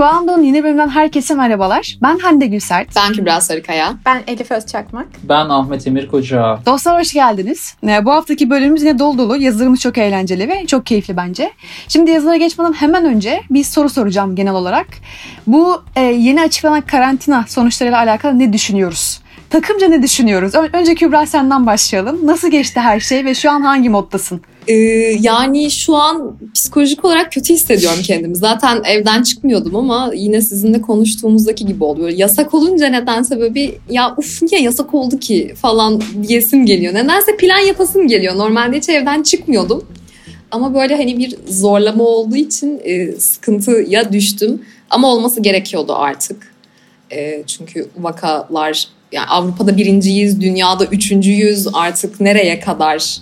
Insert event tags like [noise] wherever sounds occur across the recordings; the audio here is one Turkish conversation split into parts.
Kuando'nun yeni bölümünden herkese merhabalar. Ben Hande Gülsert. Ben Kübra Sarıkaya. Ben Elif Özçakmak. Ben Ahmet Emir Koca. Dostlar hoş geldiniz. Ee, Bu haftaki bölümümüz yine dolu dolu. Yazılarımız çok eğlenceli ve çok keyifli bence. Şimdi yazılara geçmeden hemen önce bir soru soracağım genel olarak. Bu e, yeni açıklanan karantina sonuçlarıyla alakalı ne düşünüyoruz? Takımca ne düşünüyoruz? Önce Kübra senden başlayalım. Nasıl geçti her şey ve şu an hangi moddasın? Ee, yani şu an psikolojik olarak kötü hissediyorum kendimi. Zaten evden çıkmıyordum ama yine sizinle konuştuğumuzdaki gibi. Böyle yasak olunca nedense böyle bir ya uf niye yasak oldu ki falan diyesim geliyor. Nedense plan yapasım geliyor. Normalde hiç evden çıkmıyordum. Ama böyle hani bir zorlama olduğu için e, sıkıntıya düştüm. Ama olması gerekiyordu artık. E, çünkü vakalar yani Avrupa'da birinciyiz, dünyada üçüncüyüz artık nereye kadar?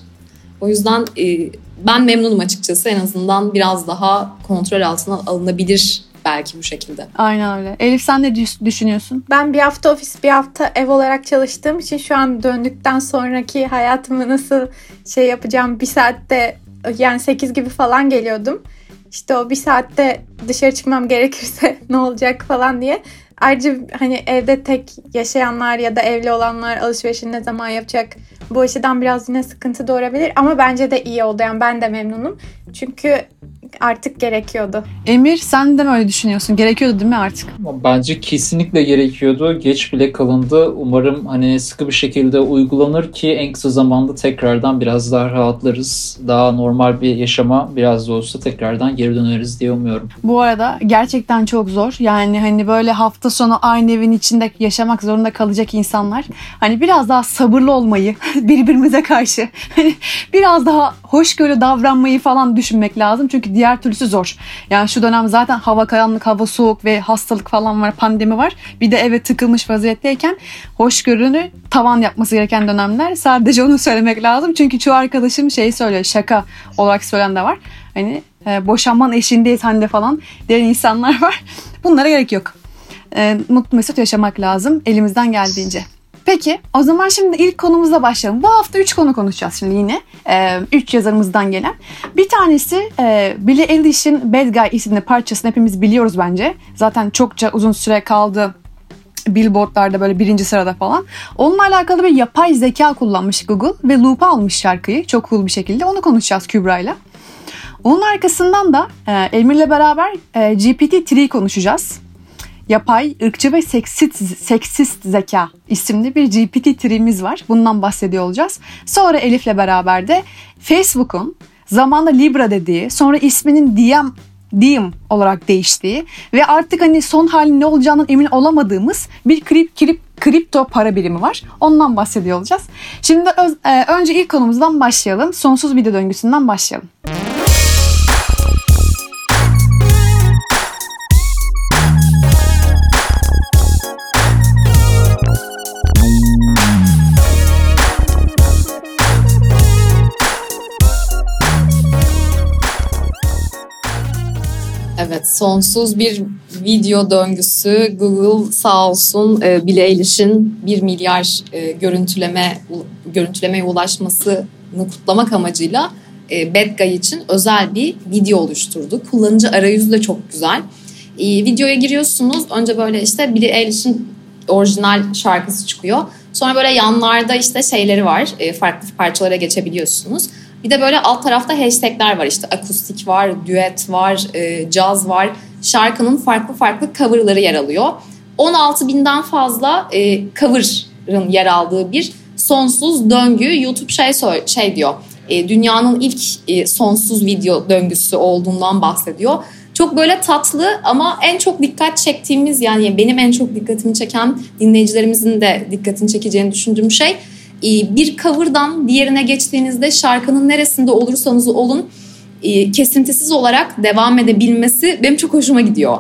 O yüzden e, ben memnunum açıkçası. En azından biraz daha kontrol altına alınabilir belki bu şekilde. Aynen öyle. Elif sen ne düş- düşünüyorsun? Ben bir hafta ofis bir hafta ev olarak çalıştığım için şu an döndükten sonraki hayatımı nasıl şey yapacağım bir saatte yani 8 gibi falan geliyordum. İşte o bir saatte dışarı çıkmam gerekirse [laughs] ne olacak falan diye. Ayrıca hani evde tek yaşayanlar ya da evli olanlar alışverişini ne zaman yapacak bu açıdan biraz yine sıkıntı doğurabilir ama bence de iyi oldu yani ben de memnunum. Çünkü artık gerekiyordu. Emir sen de mi öyle düşünüyorsun? Gerekiyordu değil mi artık? Bence kesinlikle gerekiyordu. Geç bile kalındı. Umarım hani sıkı bir şekilde uygulanır ki en kısa zamanda tekrardan biraz daha rahatlarız. Daha normal bir yaşama biraz da olsa tekrardan geri döneriz diye umuyorum. Bu arada gerçekten çok zor. Yani hani böyle hafta sonu aynı evin içinde yaşamak zorunda kalacak insanlar. Hani biraz daha sabırlı olmayı [laughs] birbirimize karşı hani biraz daha hoşgörü davranmayı falan düşünmek lazım. Çünkü diğer türlüsü zor. Yani şu dönem zaten hava karanlık, hava soğuk ve hastalık falan var, pandemi var. Bir de eve tıkılmış vaziyetteyken hoşgörünü tavan yapması gereken dönemler. Sadece onu [laughs] söylemek lazım. Çünkü çoğu arkadaşım şey söylüyor, şaka olarak söyleyen de var. Hani e, boşanman eşindeyiz Hande falan diyen insanlar [laughs] var. Bunlara gerek yok. E, mutlu mesut yaşamak lazım elimizden geldiğince. Peki o zaman şimdi ilk konumuzla başlayalım. Bu hafta 3 konu konuşacağız şimdi yine. 3 yazarımızdan gelen. Bir tanesi e, Billie Eilish'in Bad Guy isimli parçasını hepimiz biliyoruz bence. Zaten çokça uzun süre kaldı billboardlarda böyle birinci sırada falan. Onunla alakalı bir yapay zeka kullanmış Google ve loop'a almış şarkıyı çok cool bir şekilde. Onu konuşacağız Kübra'yla. Onun arkasından da e, Emir'le beraber e, GPT-3 konuşacağız. Yapay, ırkçı ve seksist, seksist zeka isimli bir GPT-3'miz var. Bundan bahsediyor olacağız. Sonra Elif'le beraber de Facebook'un zamanla Libra dediği, sonra isminin Diem Diem olarak değiştiği ve artık hani son halinin ne olacağından emin olamadığımız bir krip, krip, kripto para birimi var. Ondan bahsediyor olacağız. Şimdi öz- e, önce ilk konumuzdan başlayalım. Sonsuz video döngüsünden başlayalım. Evet, sonsuz bir video döngüsü. Google sağ olsun e, Billie Eilish'in 1 milyar e, görüntüleme görüntülemeye ulaşmasını kutlamak amacıyla e, Bad Guy için özel bir video oluşturdu. Kullanıcı arayüzü de çok güzel. E, videoya giriyorsunuz. Önce böyle işte Billie Eilish'in orijinal şarkısı çıkıyor. Sonra böyle yanlarda işte şeyleri var. E, farklı parçalara geçebiliyorsunuz. Bir de böyle alt tarafta hashtagler var işte akustik var, düet var, e, caz var. Şarkının farklı farklı coverları yer alıyor. 16 binden fazla e, cover'ın yer aldığı bir sonsuz döngü. YouTube şey şey diyor, e, dünyanın ilk e, sonsuz video döngüsü olduğundan bahsediyor. Çok böyle tatlı ama en çok dikkat çektiğimiz yani benim en çok dikkatimi çeken dinleyicilerimizin de dikkatini çekeceğini düşündüğüm şey bir cover'dan diğerine geçtiğinizde şarkının neresinde olursanız olun e, kesintisiz olarak devam edebilmesi benim çok hoşuma gidiyor.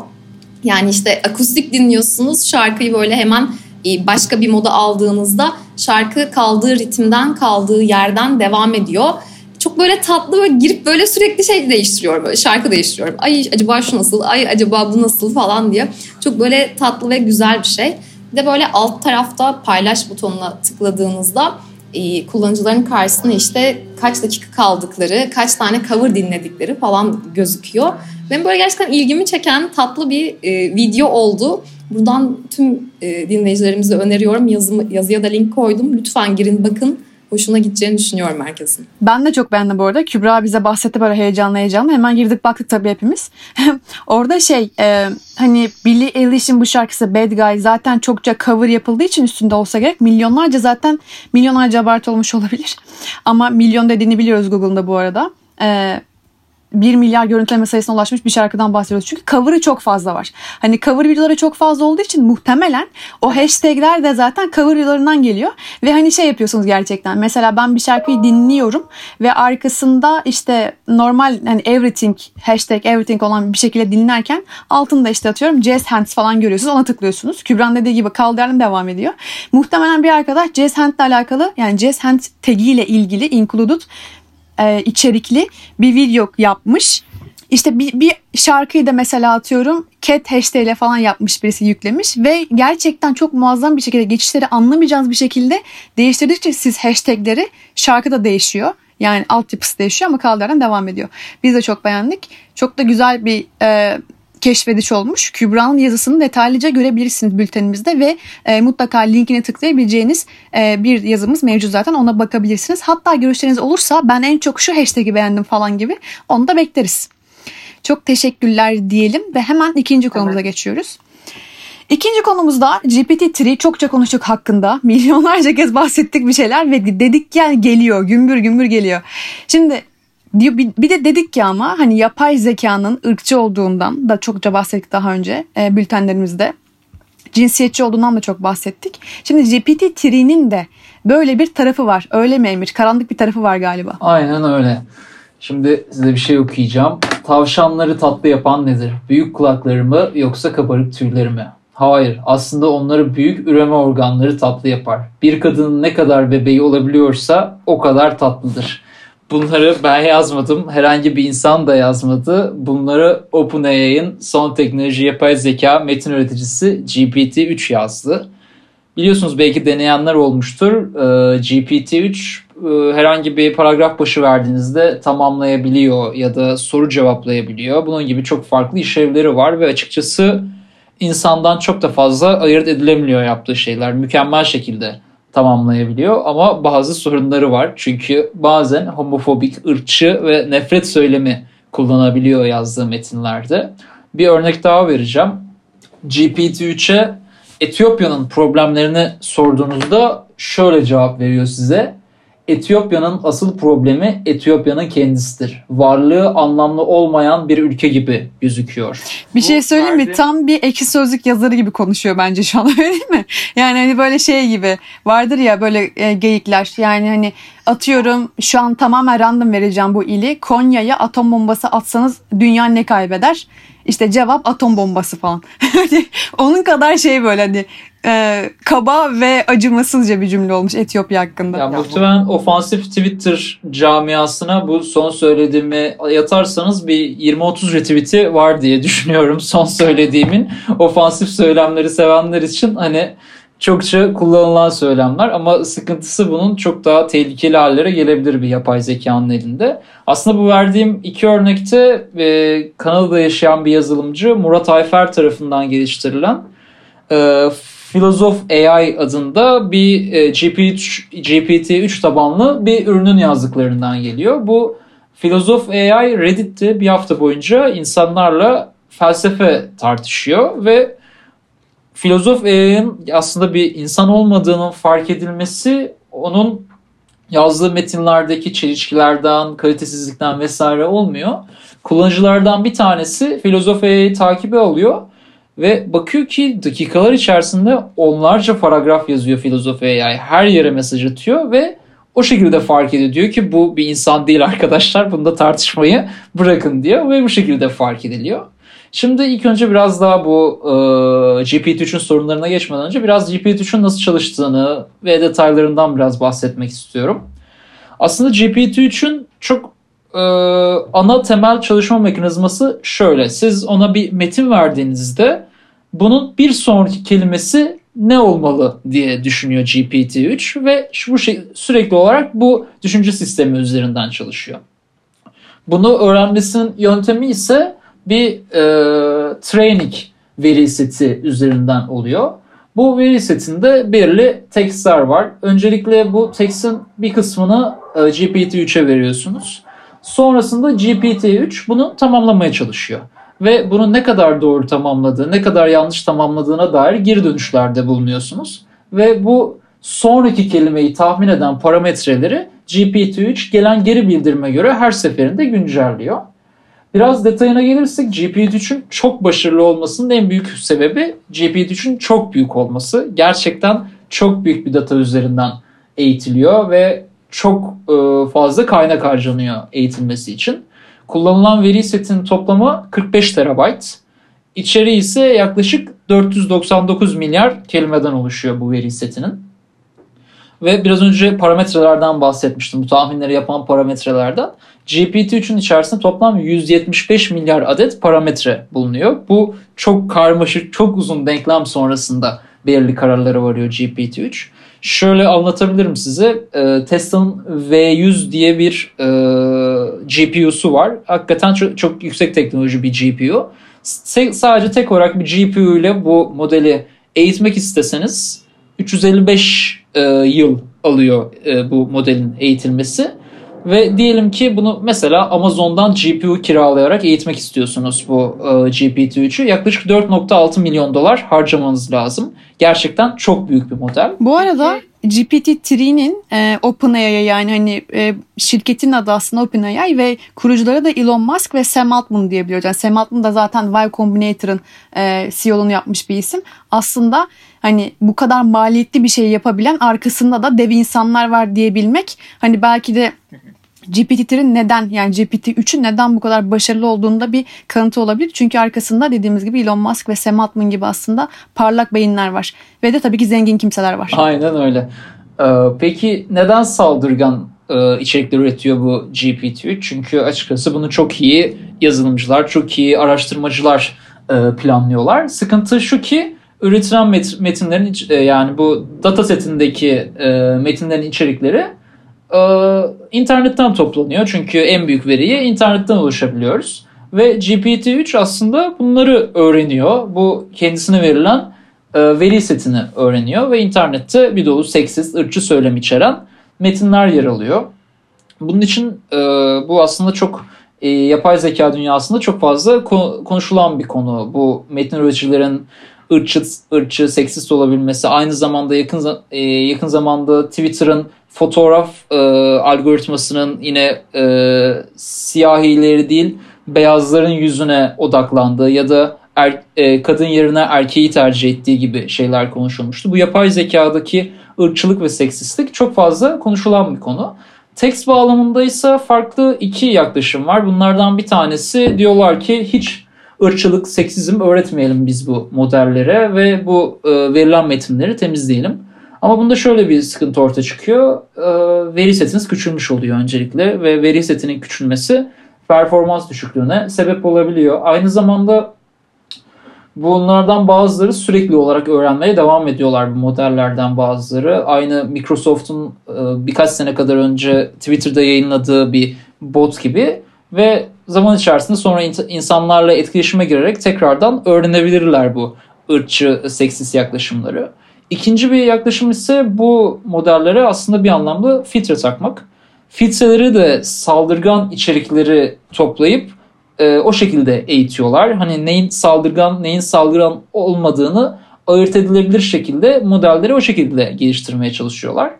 Yani işte akustik dinliyorsunuz şarkıyı böyle hemen e, başka bir moda aldığınızda şarkı kaldığı ritimden kaldığı yerden devam ediyor. Çok böyle tatlı ve girip böyle sürekli şey değiştiriyorum böyle şarkı değiştiriyorum. Ay acaba şu nasıl ay acaba bu nasıl falan diye. Çok böyle tatlı ve güzel bir şey. Bir de böyle alt tarafta paylaş butonuna tıkladığınızda e, kullanıcıların karşısına işte kaç dakika kaldıkları, kaç tane cover dinledikleri falan gözüküyor. Benim böyle gerçekten ilgimi çeken tatlı bir e, video oldu. Buradan tüm e, dinleyicilerimize öneriyorum. Yazı, yazıya da link koydum. Lütfen girin bakın. Hoşuna gideceğini düşünüyorum herkesin. Ben de çok beğendim bu arada. Kübra bize bahsetti böyle heyecanlı heyecanlı. Hemen girdik baktık tabii hepimiz. [laughs] Orada şey e, hani Billie Eilish'in bu şarkısı Bad Guy zaten çokça cover yapıldığı için üstünde olsa gerek. Milyonlarca zaten milyonlarca abartı olmuş [laughs] olabilir. Ama milyon dediğini biliyoruz Google'da bu arada. E, 1 milyar görüntüleme sayısına ulaşmış bir şarkıdan bahsediyoruz. Çünkü cover'ı çok fazla var. Hani cover videoları çok fazla olduğu için muhtemelen o hashtagler de zaten cover videolarından geliyor. Ve hani şey yapıyorsunuz gerçekten. Mesela ben bir şarkıyı dinliyorum ve arkasında işte normal hani everything hashtag everything olan bir şekilde dinlerken altında işte atıyorum jazz hands falan görüyorsunuz. Ona tıklıyorsunuz. Kübran dediği gibi kaldıralım devam ediyor. Muhtemelen bir arkadaş jazz hand ile alakalı yani jazz hand tagiyle ilgili included e, içerikli bir video yapmış. İşte bir, bir şarkıyı da mesela atıyorum cat hashtag ile falan yapmış birisi yüklemiş ve gerçekten çok muazzam bir şekilde geçişleri anlamayacağınız bir şekilde değiştirdikçe siz hashtagleri şarkı da değişiyor. Yani altyapısı değişiyor ama kaldıran devam ediyor. Biz de çok beğendik. Çok da güzel bir e, keşfediş olmuş. Kübra'nın yazısını detaylıca görebilirsiniz bültenimizde ve e, mutlaka linkine tıklayabileceğiniz e, bir yazımız mevcut zaten ona bakabilirsiniz. Hatta görüşleriniz olursa ben en çok şu hashtag'i beğendim falan gibi onu da bekleriz. Çok teşekkürler diyelim ve hemen ikinci konumuza geçiyoruz. İkinci konumuzda GPT-3 çokça konuştuk hakkında. [laughs] Milyonlarca kez bahsettik bir şeyler ve dedik yani geliyor gümbür gümbür geliyor. Şimdi bir de dedik ki ama hani yapay zekanın ırkçı olduğundan da çokça bahsettik daha önce e, bültenlerimizde. Cinsiyetçi olduğundan da çok bahsettik. Şimdi GPT-3'nin de böyle bir tarafı var. Öyle mi Emir? Karanlık bir tarafı var galiba. Aynen öyle. Şimdi size bir şey okuyacağım. Tavşanları tatlı yapan nedir? Büyük kulakları mı yoksa kabarık tüyleri mi? Hayır, aslında onları büyük üreme organları tatlı yapar. Bir kadının ne kadar bebeği olabiliyorsa o kadar tatlıdır. Bunları ben yazmadım. Herhangi bir insan da yazmadı. Bunları OpenAI'ın son teknoloji yapay zeka metin üreticisi GPT-3 yazdı. Biliyorsunuz belki deneyenler olmuştur. Ee, GPT-3 e, herhangi bir paragraf başı verdiğinizde tamamlayabiliyor ya da soru cevaplayabiliyor. Bunun gibi çok farklı işlevleri var ve açıkçası insandan çok da fazla ayırt edilemiyor yaptığı şeyler. Mükemmel şekilde tamamlayabiliyor ama bazı sorunları var. Çünkü bazen homofobik, ırkçı ve nefret söylemi kullanabiliyor yazdığı metinlerde. Bir örnek daha vereceğim. GPT-3'e Etiyopya'nın problemlerini sorduğunuzda şöyle cevap veriyor size. Etiyopya'nın asıl problemi Etiyopya'nın kendisidir. Varlığı anlamlı olmayan bir ülke gibi gözüküyor. Bir şey söyleyeyim mi? Tam bir ekşi sözlük yazarı gibi konuşuyor bence şu an [laughs] öyle değil mi? Yani hani böyle şey gibi vardır ya böyle e, geyikler. Yani hani atıyorum şu an tamamen random vereceğim bu ili. Konya'ya atom bombası atsanız dünya ne kaybeder? İşte cevap atom bombası falan. [laughs] Onun kadar şey böyle hani e, kaba ve acımasızca bir cümle olmuş Etiyopya hakkında. Ya, muhtemelen ofansif Twitter camiasına bu son söylediğimi yatarsanız bir 20-30 retweet'i var diye düşünüyorum son söylediğimin. Ofansif söylemleri sevenler için hani çokça kullanılan söylemler ama sıkıntısı bunun çok daha tehlikeli hallere gelebilir bir yapay zekanın elinde. Aslında bu verdiğim iki örnekte e, Kanada'da yaşayan bir yazılımcı Murat Ayfer tarafından geliştirilen e, Philosoph AI adında bir e, GPT-3, GPT-3 tabanlı bir ürünün yazdıklarından geliyor. Bu Philosoph AI Reddit'te bir hafta boyunca insanlarla felsefe tartışıyor ve Filozof AI'ın aslında bir insan olmadığının fark edilmesi onun yazdığı metinlerdeki çelişkilerden, kalitesizlikten vesaire olmuyor. Kullanıcılardan bir tanesi Filozof AI'yi takibe alıyor ve bakıyor ki dakikalar içerisinde onlarca paragraf yazıyor Filozof AI. Her yere mesaj atıyor ve o şekilde fark ediyor. Diyor ki bu bir insan değil arkadaşlar. Bunda tartışmayı bırakın diyor ve bu şekilde fark ediliyor. Şimdi ilk önce biraz daha bu e, GPT-3'ün sorunlarına geçmeden önce biraz GPT-3'ün nasıl çalıştığını ve detaylarından biraz bahsetmek istiyorum. Aslında GPT-3'ün çok e, ana temel çalışma mekanizması şöyle. Siz ona bir metin verdiğinizde bunun bir sonraki kelimesi ne olmalı diye düşünüyor GPT-3 ve bu şey, sürekli olarak bu düşünce sistemi üzerinden çalışıyor. Bunu öğrenmesinin yöntemi ise bir e, training veri seti üzerinden oluyor. Bu veri setinde belirli tekstler var. Öncelikle bu tekstin bir kısmını e, GPT-3'e veriyorsunuz. Sonrasında GPT-3 bunu tamamlamaya çalışıyor. Ve bunu ne kadar doğru tamamladığı, ne kadar yanlış tamamladığına dair geri dönüşlerde bulunuyorsunuz. Ve bu sonraki kelimeyi tahmin eden parametreleri GPT-3 gelen geri bildirime göre her seferinde güncelliyor. Biraz detayına gelirsek GPT-3'ün çok başarılı olmasının en büyük sebebi GPT-3'ün çok büyük olması. Gerçekten çok büyük bir data üzerinden eğitiliyor ve çok e, fazla kaynak harcanıyor eğitilmesi için. Kullanılan veri setinin toplamı 45 terabayt. İçeriği ise yaklaşık 499 milyar kelimeden oluşuyor bu veri setinin. Ve biraz önce parametrelerden bahsetmiştim. Bu tahminleri yapan parametrelerden. GPT-3'ün içerisinde toplam 175 milyar adet parametre bulunuyor. Bu çok karmaşık, çok uzun denklem sonrasında belirli kararlara varıyor GPT-3. Şöyle anlatabilirim size. E, Tesla'nın V100 diye bir e, GPU'su var. Hakikaten çok, çok yüksek teknoloji bir GPU. S- sadece tek olarak bir GPU ile bu modeli eğitmek isteseniz 355 e, yıl alıyor e, bu modelin eğitilmesi. Ve diyelim ki bunu mesela Amazon'dan GPU kiralayarak eğitmek istiyorsunuz bu e, GPT-3'ü. Yaklaşık 4.6 milyon dolar harcamanız lazım. Gerçekten çok büyük bir model. Bu arada GPT-3'nin e, OpenAI'ya yani hani e, şirketin adı aslında OpenAI ve kurucuları da Elon Musk ve Sam Altman diye biliyoruz. Yani Sam Altman da zaten Y Combinator'ın e, CEO'luğunu yapmış bir isim. Aslında hani bu kadar maliyetli bir şey yapabilen arkasında da dev insanlar var diyebilmek hani belki de GPT-3'ün neden yani GPT-3'ün neden bu kadar başarılı olduğunda bir kanıtı olabilir. Çünkü arkasında dediğimiz gibi Elon Musk ve Sam Altman gibi aslında parlak beyinler var. Ve de tabii ki zengin kimseler var. Aynen öyle. Ee, peki neden saldırgan e, içerikler üretiyor bu GPT-3? Çünkü açıkçası bunu çok iyi yazılımcılar, çok iyi araştırmacılar e, planlıyorlar. Sıkıntı şu ki üretilen metinlerin e, yani bu data setindeki metinlerin içerikleri e, internetten toplanıyor. Çünkü en büyük veriyi internetten ulaşabiliyoruz. Ve GPT-3 aslında bunları öğreniyor. Bu kendisine verilen e, veri setini öğreniyor ve internette bir dolu seksist, ırkçı söylem içeren metinler yer alıyor. Bunun için e, bu aslında çok e, yapay zeka dünyasında çok fazla konuşulan bir konu. Bu metin üreticilerin ırkçı, ırkçı, seksist olabilmesi, aynı zamanda yakın e, yakın zamanda Twitter'ın fotoğraf e, algoritmasının yine e, siyahileri değil beyazların yüzüne odaklandığı ya da er, e, kadın yerine erkeği tercih ettiği gibi şeyler konuşulmuştu. Bu yapay zekadaki ırkçılık ve seksistlik çok fazla konuşulan bir konu. Tekst bağlamında ise farklı iki yaklaşım var. Bunlardan bir tanesi diyorlar ki hiç ırkçılık, seksizm öğretmeyelim biz bu modellere ve bu e, verilen metinleri temizleyelim. Ama bunda şöyle bir sıkıntı ortaya çıkıyor. E, veri setiniz küçülmüş oluyor öncelikle ve veri setinin küçülmesi performans düşüklüğüne sebep olabiliyor. Aynı zamanda bunlardan bazıları sürekli olarak öğrenmeye devam ediyorlar bu modellerden bazıları. Aynı Microsoft'un e, birkaç sene kadar önce Twitter'da yayınladığı bir bot gibi ve zaman içerisinde sonra insanlarla etkileşime girerek tekrardan öğrenebilirler bu ırkçı, seksist yaklaşımları. İkinci bir yaklaşım ise bu modellere aslında bir anlamda filtre takmak. Filtreleri de saldırgan içerikleri toplayıp e, o şekilde eğitiyorlar. Hani neyin saldırgan, neyin saldırgan olmadığını ayırt edilebilir şekilde modelleri o şekilde geliştirmeye çalışıyorlar.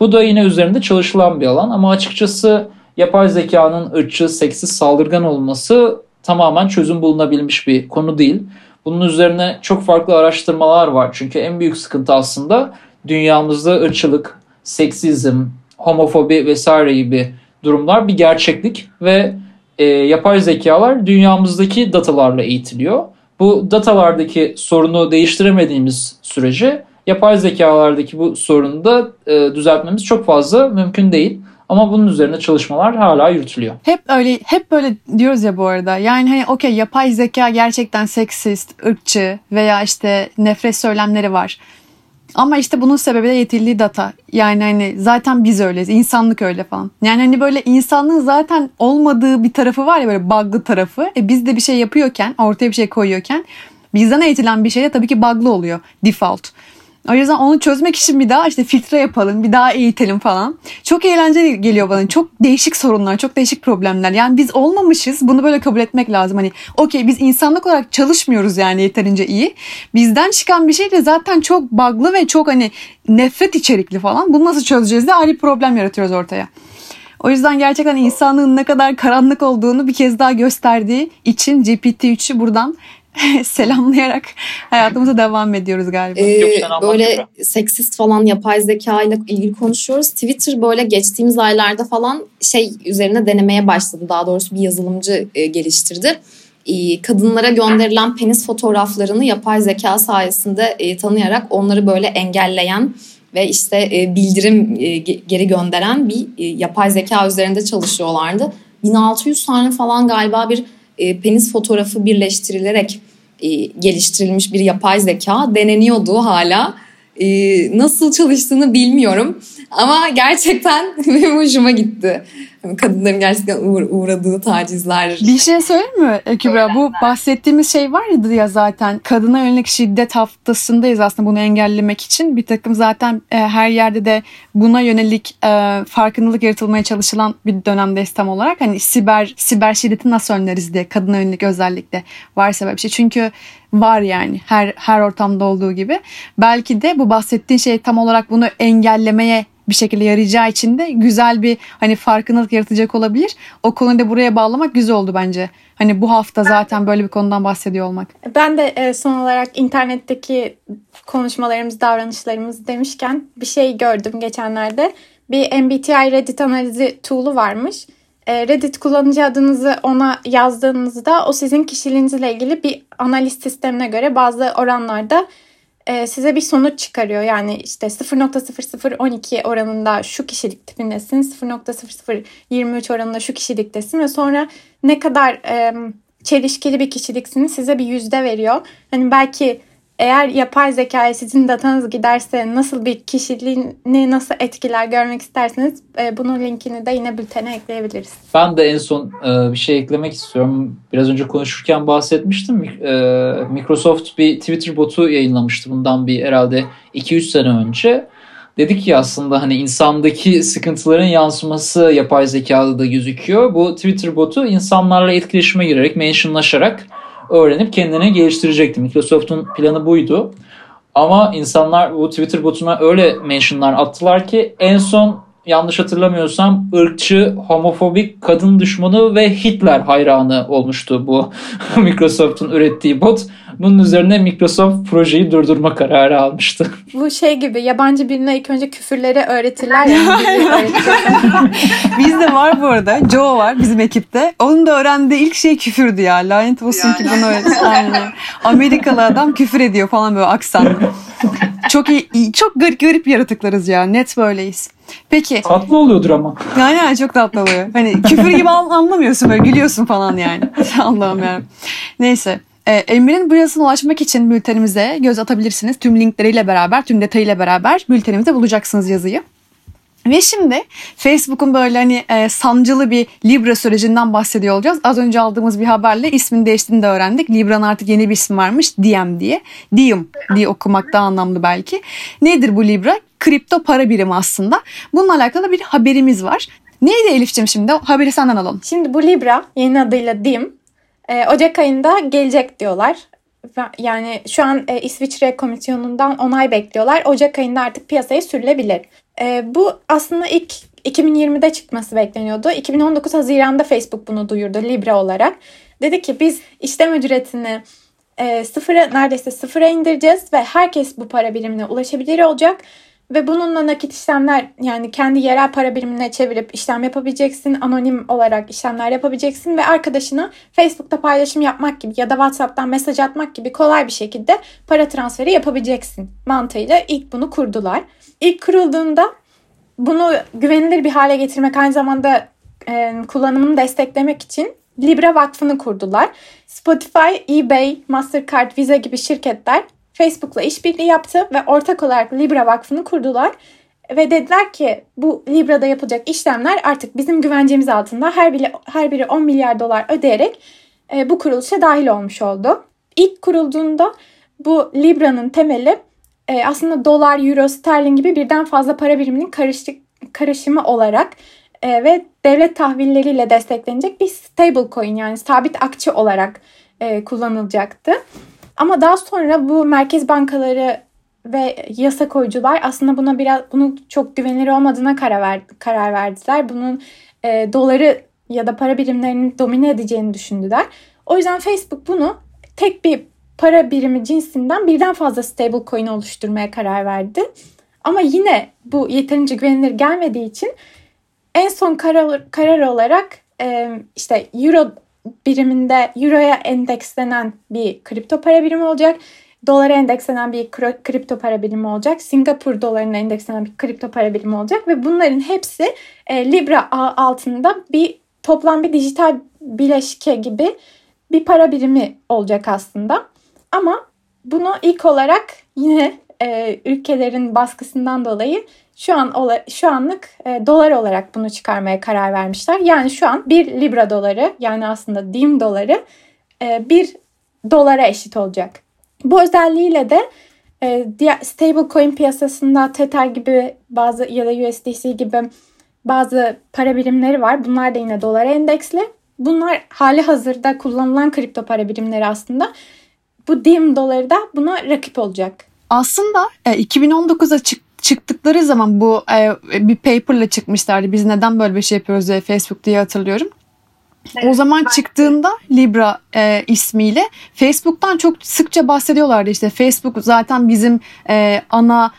Bu da yine üzerinde çalışılan bir alan ama açıkçası yapay zekanın ırkçı, seksiz, saldırgan olması tamamen çözüm bulunabilmiş bir konu değil. Bunun üzerine çok farklı araştırmalar var. Çünkü en büyük sıkıntı aslında dünyamızda ırkçılık, seksizm, homofobi vesaire gibi durumlar bir gerçeklik ve e, yapay zekalar dünyamızdaki datalarla eğitiliyor. Bu datalardaki sorunu değiştiremediğimiz sürece yapay zekalardaki bu sorunu da e, düzeltmemiz çok fazla mümkün değil. Ama bunun üzerine çalışmalar hala yürütülüyor. Hep öyle hep böyle diyoruz ya bu arada. Yani hani okey yapay zeka gerçekten seksist, ırkçı veya işte nefret söylemleri var. Ama işte bunun sebebi de yeterli data. Yani hani zaten biz öyleyiz. insanlık öyle falan. Yani hani böyle insanlığın zaten olmadığı bir tarafı var ya böyle bug'lı tarafı. E biz de bir şey yapıyorken, ortaya bir şey koyuyorken bizden eğitilen bir şey de tabii ki bug'lı oluyor default. O yüzden onu çözmek için bir daha işte filtre yapalım, bir daha eğitelim falan. Çok eğlenceli geliyor bana. Çok değişik sorunlar, çok değişik problemler. Yani biz olmamışız. Bunu böyle kabul etmek lazım. Hani okey biz insanlık olarak çalışmıyoruz yani yeterince iyi. Bizden çıkan bir şey de zaten çok bug'lı ve çok hani nefret içerikli falan. Bunu nasıl çözeceğiz de ayrı problem yaratıyoruz ortaya. O yüzden gerçekten insanlığın ne kadar karanlık olduğunu bir kez daha gösterdiği için GPT-3'ü buradan [laughs] selamlayarak hayatımıza devam ediyoruz galiba. Ee, böyle Kübra. seksist falan yapay zeka ile ilgili konuşuyoruz. Twitter böyle geçtiğimiz aylarda falan şey üzerine denemeye başladı. Daha doğrusu bir yazılımcı e, geliştirdi. E, kadınlara gönderilen penis fotoğraflarını yapay zeka sayesinde e, tanıyarak onları böyle engelleyen ve işte e, bildirim e, ge- geri gönderen bir e, yapay zeka üzerinde çalışıyorlardı. 1600 tane falan galiba bir e, penis fotoğrafı birleştirilerek e, geliştirilmiş bir yapay zeka deneniyordu hala. E, nasıl çalıştığını bilmiyorum ama gerçekten [laughs] benim hoşuma gitti. Kadınların gerçekten uğra- uğradığı tacizler. Bir şey söyleyeyim mi Kübra? Bu bahsettiğimiz şey var ya zaten. Kadına yönelik şiddet haftasındayız aslında bunu engellemek için. Bir takım zaten e, her yerde de buna yönelik e, farkındalık yaratılmaya çalışılan bir dönemdeyiz tam olarak. Hani siber siber şiddeti nasıl önleriz diye kadına yönelik özellikle varsa böyle bir şey. Çünkü var yani her her ortamda olduğu gibi. Belki de bu bahsettiğin şey tam olarak bunu engellemeye bir şekilde yarayacağı için de güzel bir hani farkındalık yaratacak olabilir. O konuyu da buraya bağlamak güzel oldu bence. Hani bu hafta zaten böyle bir konudan bahsediyor olmak. Ben de e, son olarak internetteki konuşmalarımız, davranışlarımız demişken bir şey gördüm geçenlerde. Bir MBTI Reddit analizi tool'u varmış. E, Reddit kullanıcı adınızı ona yazdığınızda o sizin kişiliğinizle ilgili bir analiz sistemine göre bazı oranlarda e, size bir sonuç çıkarıyor. Yani işte 0.0012 oranında şu kişilik tipindesin, 0.0023 oranında şu kişiliktesin ve sonra ne kadar e, çelişkili bir kişiliksiniz size bir yüzde veriyor. Hani belki eğer yapay zekaya sizin datanız giderse nasıl bir kişiliğini nasıl etkiler görmek isterseniz e, bunun linkini de yine bültene ekleyebiliriz. Ben de en son e, bir şey eklemek istiyorum. Biraz önce konuşurken bahsetmiştim. E, Microsoft bir Twitter botu yayınlamıştı bundan bir herhalde 2-3 sene önce. Dedik ki aslında hani insandaki sıkıntıların yansıması yapay zekada da gözüküyor. Bu Twitter botu insanlarla etkileşime girerek, mentionlaşarak öğrenip kendini geliştirecekti. Microsoft'un planı buydu. Ama insanlar bu Twitter botuna öyle mentionlar attılar ki en son yanlış hatırlamıyorsam ırkçı, homofobik, kadın düşmanı ve Hitler hayranı olmuştu bu [laughs] Microsoft'un ürettiği bot. Bunun üzerine Microsoft projeyi durdurma kararı almıştı. [laughs] Bu şey gibi yabancı birine ilk önce küfürleri öğretirler. [laughs] Bizde var bu arada. Joe var bizim ekipte. Onun da öğrendiği ilk şey küfürdü ya. Lanet olsun ki bunu öğretti. Aynen. Amerikalı adam küfür ediyor falan böyle aksanlı. Çok iyi, iyi- çok garip, garip yaratıklarız ya. Net böyleyiz. Peki. Tatlı oluyordur ama. Yani yani çok tatlı oluyor. Hani küfür gibi an- anlamıyorsun böyle gülüyorsun falan yani. [laughs] Allah'ım yani. Neyse. Ee, Emre'nin bu yazısına ulaşmak için bültenimize göz atabilirsiniz. Tüm linkleriyle beraber, tüm detayıyla beraber bültenimizde bulacaksınız yazıyı. Ve şimdi Facebook'un böyle hani e, sancılı bir Libra sürecinden bahsediyor olacağız. Az önce aldığımız bir haberle ismin değiştiğini de öğrendik. Libra'nın artık yeni bir isim varmış. Diem diye. Diem diye okumak daha anlamlı belki. Nedir bu Libra? Kripto para birimi aslında. Bununla alakalı bir haberimiz var. Neydi Elif'ciğim şimdi? O haberi senden alalım. Şimdi bu Libra yeni adıyla DIM e, Ocak ayında gelecek diyorlar. Yani şu an e, İsviçre Komisyonu'ndan onay bekliyorlar. Ocak ayında artık piyasaya sürülebilir. E, bu aslında ilk 2020'de çıkması bekleniyordu. 2019 Haziran'da Facebook bunu duyurdu Libra olarak. Dedi ki biz işlem ücretini e, sıfıra neredeyse sıfıra indireceğiz ve herkes bu para birimine ulaşabilir olacak. Ve bununla nakit işlemler yani kendi yerel para birimine çevirip işlem yapabileceksin. Anonim olarak işlemler yapabileceksin ve arkadaşına Facebook'ta paylaşım yapmak gibi ya da WhatsApp'tan mesaj atmak gibi kolay bir şekilde para transferi yapabileceksin mantığıyla ilk bunu kurdular. İlk kurulduğunda bunu güvenilir bir hale getirmek aynı zamanda e, kullanımını desteklemek için Libra Vakfı'nı kurdular. Spotify, eBay, Mastercard, Visa gibi şirketler Facebook'la işbirliği yaptı ve ortak olarak Libra Vakfı'nı kurdular. Ve dediler ki bu Libra'da yapılacak işlemler artık bizim güvencemiz altında her biri, her biri 10 milyar dolar ödeyerek e, bu kuruluşa dahil olmuş oldu. İlk kurulduğunda bu Libra'nın temeli e, aslında dolar, euro, sterlin gibi birden fazla para biriminin karışık, karışımı olarak e, ve devlet tahvilleriyle desteklenecek bir stable coin yani sabit akçe olarak e, kullanılacaktı. Ama daha sonra bu merkez bankaları ve yasa koyucular aslında buna biraz bunun çok güvenilir olmadığına karar, ver, karar verdiler. Bunun e, doları ya da para birimlerini domine edeceğini düşündüler. O yüzden Facebook bunu tek bir para birimi cinsinden birden fazla stable coin oluşturmaya karar verdi. Ama yine bu yeterince güvenilir gelmediği için en son karar, karar olarak e, işte euro biriminde euroya endekslenen bir kripto para birimi olacak. Dolara endekslenen bir kripto para birimi olacak. Singapur dolarına endekslenen bir kripto para birimi olacak. Ve bunların hepsi e, Libra altında bir toplam bir dijital bileşke gibi bir para birimi olacak aslında. Ama bunu ilk olarak yine e, ülkelerin baskısından dolayı şu an şu anlık e, dolar olarak bunu çıkarmaya karar vermişler. Yani şu an bir libra doları yani aslında dim doları e, bir dolara eşit olacak. Bu özelliğiyle de e, stable coin piyasasında Tether gibi bazı ya da USDC gibi bazı para birimleri var. Bunlar da yine dolara endeksli. Bunlar hali hazırda kullanılan kripto para birimleri aslında. Bu dim doları da buna rakip olacak. Aslında e, 2019'a çık çıktıkları zaman bu e, bir paperla çıkmışlardı. Biz neden böyle bir şey yapıyoruz diye Facebook diye hatırlıyorum. Evet, o zaman çıktığında Libra e, ismiyle Facebook'tan çok sıkça bahsediyorlardı. İşte Facebook zaten bizim e, ana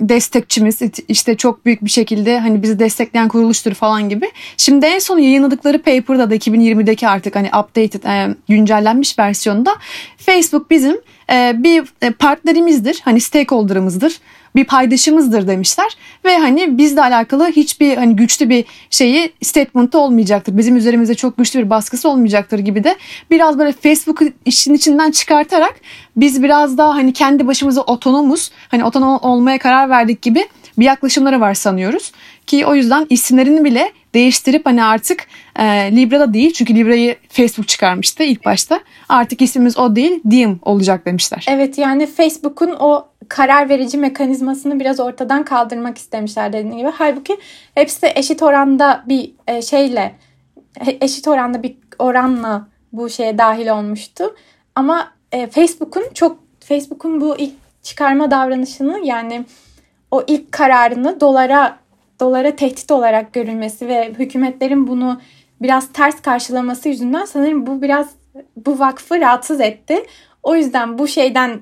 destekçimiz işte çok büyük bir şekilde hani bizi destekleyen kuruluştur falan gibi. Şimdi en son yayınladıkları paper'da da 2020'deki artık hani updated e, güncellenmiş versiyonda Facebook bizim e, bir e, partnerimizdir. Hani stakeholder'ımızdır bir paydaşımızdır demişler ve hani bizle alakalı hiçbir hani güçlü bir şeyi statement'ı olmayacaktır. Bizim üzerimizde çok güçlü bir baskısı olmayacaktır gibi de biraz böyle Facebook'u işin içinden çıkartarak biz biraz daha hani kendi başımıza otonomuz hani otonom olmaya karar verdik gibi bir yaklaşımları var sanıyoruz. Ki o yüzden isimlerini bile değiştirip hani artık e, Libra'da değil çünkü Libra'yı Facebook çıkarmıştı ilk başta. Artık ismimiz o değil Diem olacak demişler. Evet yani Facebook'un o karar verici mekanizmasını biraz ortadan kaldırmak istemişler dediğim gibi. Halbuki hepsi eşit oranda bir e, şeyle eşit oranda bir oranla bu şeye dahil olmuştu. Ama e, Facebook'un çok Facebook'un bu ilk çıkarma davranışını yani o ilk kararını dolara dolara tehdit olarak görülmesi ve hükümetlerin bunu biraz ters karşılaması yüzünden sanırım bu biraz bu vakfı rahatsız etti. O yüzden bu şeyden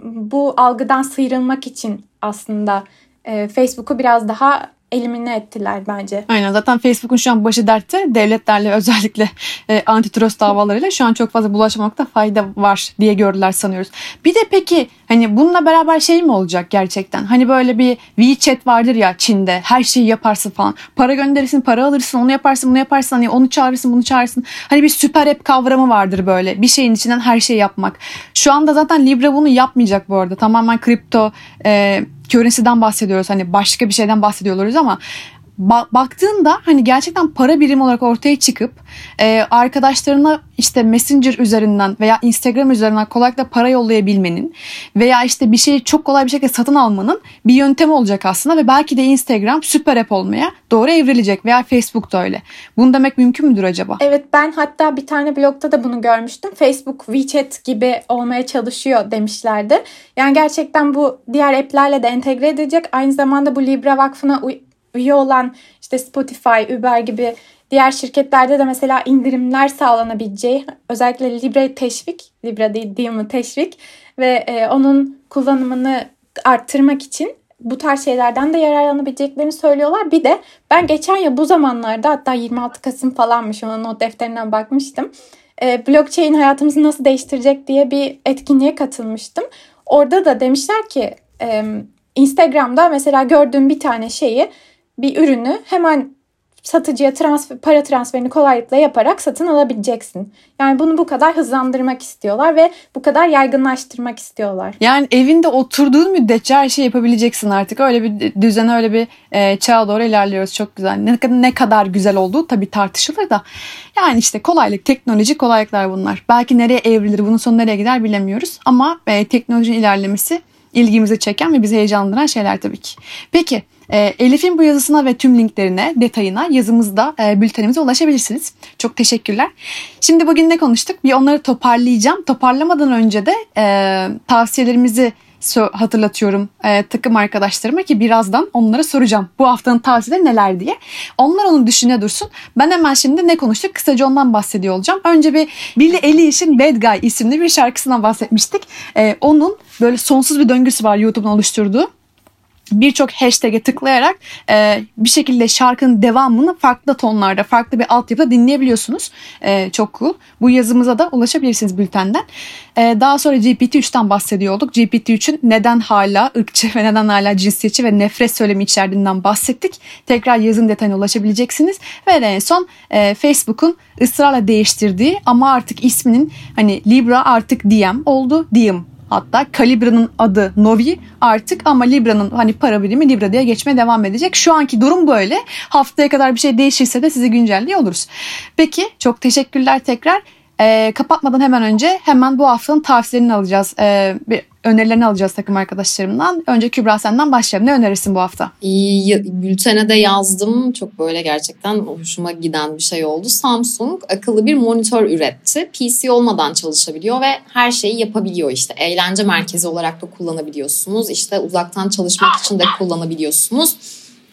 bu algıdan sıyrılmak için aslında e, Facebook'u biraz daha elimine ettiler bence. Aynen zaten Facebook'un şu an başı dertte devletlerle özellikle e, antitrust davalarıyla şu an çok fazla bulaşmamakta fayda var diye gördüler sanıyoruz. Bir de peki hani bununla beraber şey mi olacak gerçekten? Hani böyle bir WeChat vardır ya Çin'de her şeyi yaparsın falan. Para gönderirsin, para alırsın, onu yaparsın, bunu yaparsın, hani onu çağırırsın, bunu çağırırsın. Hani bir süper app kavramı vardır böyle. Bir şeyin içinden her şeyi yapmak. Şu anda zaten Libra bunu yapmayacak bu arada. Tamamen kripto e, currency'den bahsediyoruz. Hani başka bir şeyden bahsediyoruz ama ba- baktığında hani gerçekten para birimi olarak ortaya çıkıp e, arkadaşlarına işte Messenger üzerinden veya Instagram üzerinden kolaylıkla para yollayabilmenin veya işte bir şeyi çok kolay bir şekilde satın almanın bir yöntemi olacak aslında ve belki de Instagram süper app olmaya doğru evrilecek veya Facebook da öyle. Bunu demek mümkün müdür acaba? Evet ben hatta bir tane blogda da bunu görmüştüm. Facebook WeChat gibi olmaya çalışıyor demişlerdi. Yani gerçekten bu diğer app'lerle de entegre edilecek. Aynı zamanda bu Libra Vakfı'na üye olan işte Spotify, Uber gibi diğer şirketlerde de mesela indirimler sağlanabileceği özellikle Libra teşvik, Libra değil Diam'ı teşvik ve e, onun kullanımını arttırmak için bu tarz şeylerden de yararlanabileceklerini söylüyorlar. Bir de ben geçen yıl bu zamanlarda hatta 26 Kasım falanmış ona not defterinden bakmıştım. E, blockchain hayatımızı nasıl değiştirecek diye bir etkinliğe katılmıştım. Orada da demişler ki e, Instagram'da mesela gördüğüm bir tane şeyi bir ürünü hemen satıcıya transfer, para transferini kolaylıkla yaparak satın alabileceksin. Yani bunu bu kadar hızlandırmak istiyorlar ve bu kadar yaygınlaştırmak istiyorlar. Yani evinde oturduğun müddetçe her şeyi yapabileceksin artık. Öyle bir düzene öyle bir e, çağa doğru ilerliyoruz. Çok güzel. Ne, ne kadar güzel olduğu tabii tartışılır da. Yani işte kolaylık, teknoloji kolaylıklar bunlar. Belki nereye evrilir, bunun sonu nereye gider bilemiyoruz. Ama e, teknolojinin ilerlemesi ilgimizi çeken ve bizi heyecanlandıran şeyler tabii ki. Peki e, Elif'in bu yazısına ve tüm linklerine, detayına yazımızda e, bültenimize ulaşabilirsiniz. Çok teşekkürler. Şimdi bugün ne konuştuk? Bir onları toparlayacağım. Toparlamadan önce de e, tavsiyelerimizi hatırlatıyorum e, takım arkadaşlarıma ki birazdan onlara soracağım. Bu haftanın tavsiyeleri neler diye. Onlar onu düşüne dursun. Ben hemen şimdi ne konuştuk? Kısaca ondan bahsediyor olacağım. Önce bir Billie Eilish'in Bad Guy isimli bir şarkısından bahsetmiştik. E, onun böyle sonsuz bir döngüsü var YouTube'un oluşturduğu birçok hashtag'e tıklayarak e, bir şekilde şarkının devamını farklı tonlarda, farklı bir altyapıda dinleyebiliyorsunuz. E, çok cool. Bu yazımıza da ulaşabilirsiniz bültenden. E, daha sonra GPT-3'ten bahsediyor olduk. GPT-3'ün neden hala ırkçı ve neden hala cinsiyetçi ve nefret söylemi içerdiğinden bahsettik. Tekrar yazın detayına ulaşabileceksiniz. Ve en son e, Facebook'un ısrarla değiştirdiği ama artık isminin hani Libra artık DM oldu. DM Hatta Calibra'nın adı Novi artık ama Libra'nın hani para birimi Libra diye geçmeye devam edecek. Şu anki durum böyle. Haftaya kadar bir şey değişirse de sizi güncelliyor oluruz. Peki çok teşekkürler tekrar. Ee, kapatmadan hemen önce hemen bu haftanın tavsiyelerini alacağız. Ee, bir önerilerini alacağız takım arkadaşlarımdan. Önce Kübra senden başlayalım. Ne önerirsin bu hafta? Bültene de yazdım. Çok böyle gerçekten hoşuma giden bir şey oldu. Samsung akıllı bir monitör üretti. PC olmadan çalışabiliyor ve her şeyi yapabiliyor işte. Eğlence merkezi olarak da kullanabiliyorsunuz. İşte uzaktan çalışmak için de kullanabiliyorsunuz.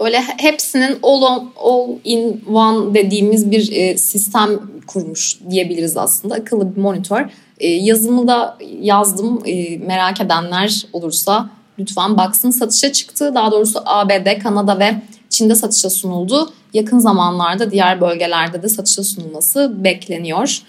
Böyle hepsinin all, on, all in one dediğimiz bir e, sistem kurmuş diyebiliriz aslında. Akıllı bir monitör. E, yazımı da yazdım. E, merak edenler olursa lütfen baksın. Satışa çıktı. Daha doğrusu ABD, Kanada ve Çin'de satışa sunuldu. Yakın zamanlarda diğer bölgelerde de satışa sunulması bekleniyor.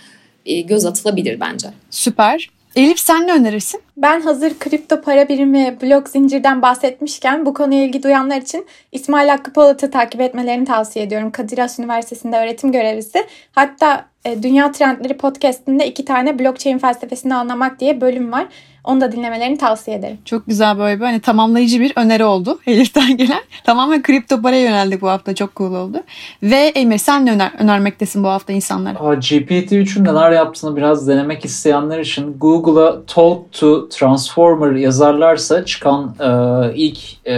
E, göz atılabilir bence. Süper. Elif sen ne önerirsin? Ben hazır kripto para birimi blok zincirden bahsetmişken bu konuya ilgi duyanlar için İsmail Hakkı Polat'ı takip etmelerini tavsiye ediyorum. Kadir Has Üniversitesi'nde öğretim görevlisi. Hatta e, Dünya Trendleri podcastinde iki tane blockchain felsefesini anlamak diye bölüm var. Onu da dinlemelerini tavsiye ederim. Çok güzel böyle bir hani tamamlayıcı bir öneri oldu [laughs] Elif'ten gelen. Tamamen kripto paraya yöneldik bu hafta. Çok cool oldu. Ve Emir sen ne öner önermektesin bu hafta insanlara? Aa, GPT-3'ün neler yaptığını biraz denemek isteyenler için Google'a Talk to Transformer yazarlarsa çıkan e, ilk e,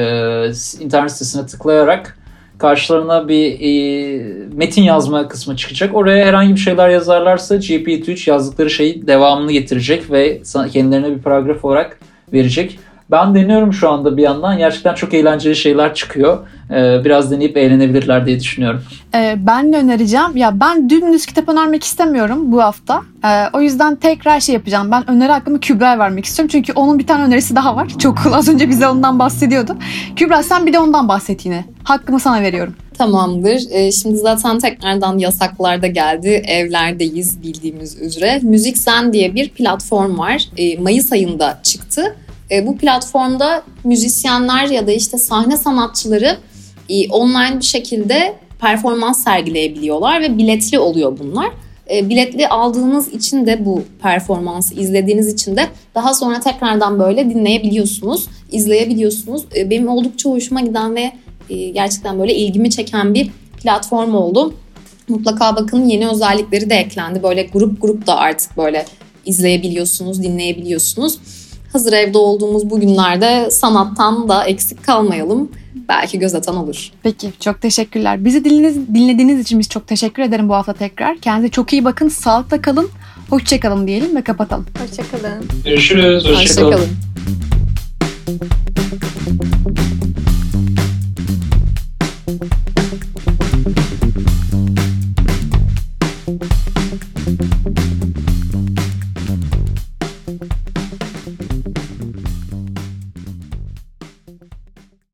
internet sitesine tıklayarak karşılarına bir e, metin yazma kısmı çıkacak. Oraya herhangi bir şeyler yazarlarsa GPT-3 yazdıkları şeyi devamını getirecek ve kendilerine bir paragraf olarak verecek. Ben deniyorum şu anda bir yandan. Gerçekten çok eğlenceli şeyler çıkıyor. E, biraz deneyip eğlenebilirler diye düşünüyorum. Ee, ben ne önereceğim? Ya ben dümdüz kitap önermek istemiyorum bu hafta. Ee, o yüzden tekrar şey yapacağım. Ben öneri hakkımı Kübra'ya vermek istiyorum. Çünkü onun bir tane önerisi daha var. Çok cool. [laughs] Az önce bize ondan bahsediyordu. Kübra sen bir de ondan bahset yine. Hakkımı sana veriyorum. Tamamdır. Ee, şimdi zaten tekrardan yasaklar da geldi. Evlerdeyiz bildiğimiz üzere. Müzikzen diye bir platform var. Ee, Mayıs ayında çıktı. Ee, bu platformda müzisyenler ya da işte sahne sanatçıları e, online bir şekilde performans sergileyebiliyorlar ve biletli oluyor bunlar. E, biletli aldığınız için de bu performansı izlediğiniz için de daha sonra tekrardan böyle dinleyebiliyorsunuz, izleyebiliyorsunuz. E, benim oldukça hoşuma giden ve e, gerçekten böyle ilgimi çeken bir platform oldu. Mutlaka bakın yeni özellikleri de eklendi. Böyle grup grup da artık böyle izleyebiliyorsunuz, dinleyebiliyorsunuz. Hazır evde olduğumuz bu günlerde sanattan da eksik kalmayalım. Belki göz atan olur. Peki çok teşekkürler. Bizi dinlediğiniz, dinlediğiniz için biz çok teşekkür ederim bu hafta tekrar. Kendinize çok iyi bakın. Sağlıkla kalın. Hoşçakalın diyelim ve kapatalım. Hoşçakalın. Görüşürüz. Hoşçakalın. Hoşçakalın.